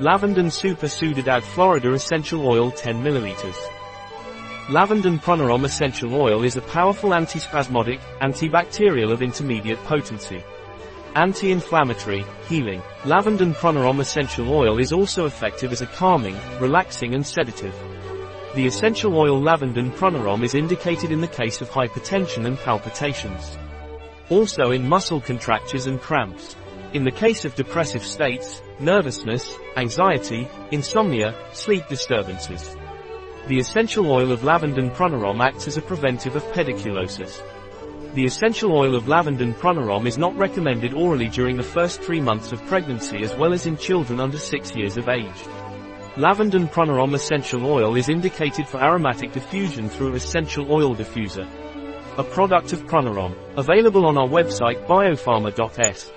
Lavandin Super Ciudad Florida Essential Oil 10 ml. Lavandin Pranarom Essential Oil is a powerful antispasmodic, antibacterial of intermediate potency. Anti-inflammatory, healing. Lavandin Pranarom Essential Oil is also effective as a calming, relaxing and sedative. The essential oil Lavandin Pranarom is indicated in the case of hypertension and palpitations. Also in muscle contractures and cramps. In the case of depressive states, nervousness, anxiety, insomnia, sleep disturbances. The essential oil of Lavandin Pranarom acts as a preventive of pediculosis. The essential oil of Lavandin Pranarom is not recommended orally during the first three months of pregnancy as well as in children under 6 years of age. Lavandin Pranarom essential oil is indicated for aromatic diffusion through essential oil diffuser. A product of Pranarom, available on our website biopharma.s.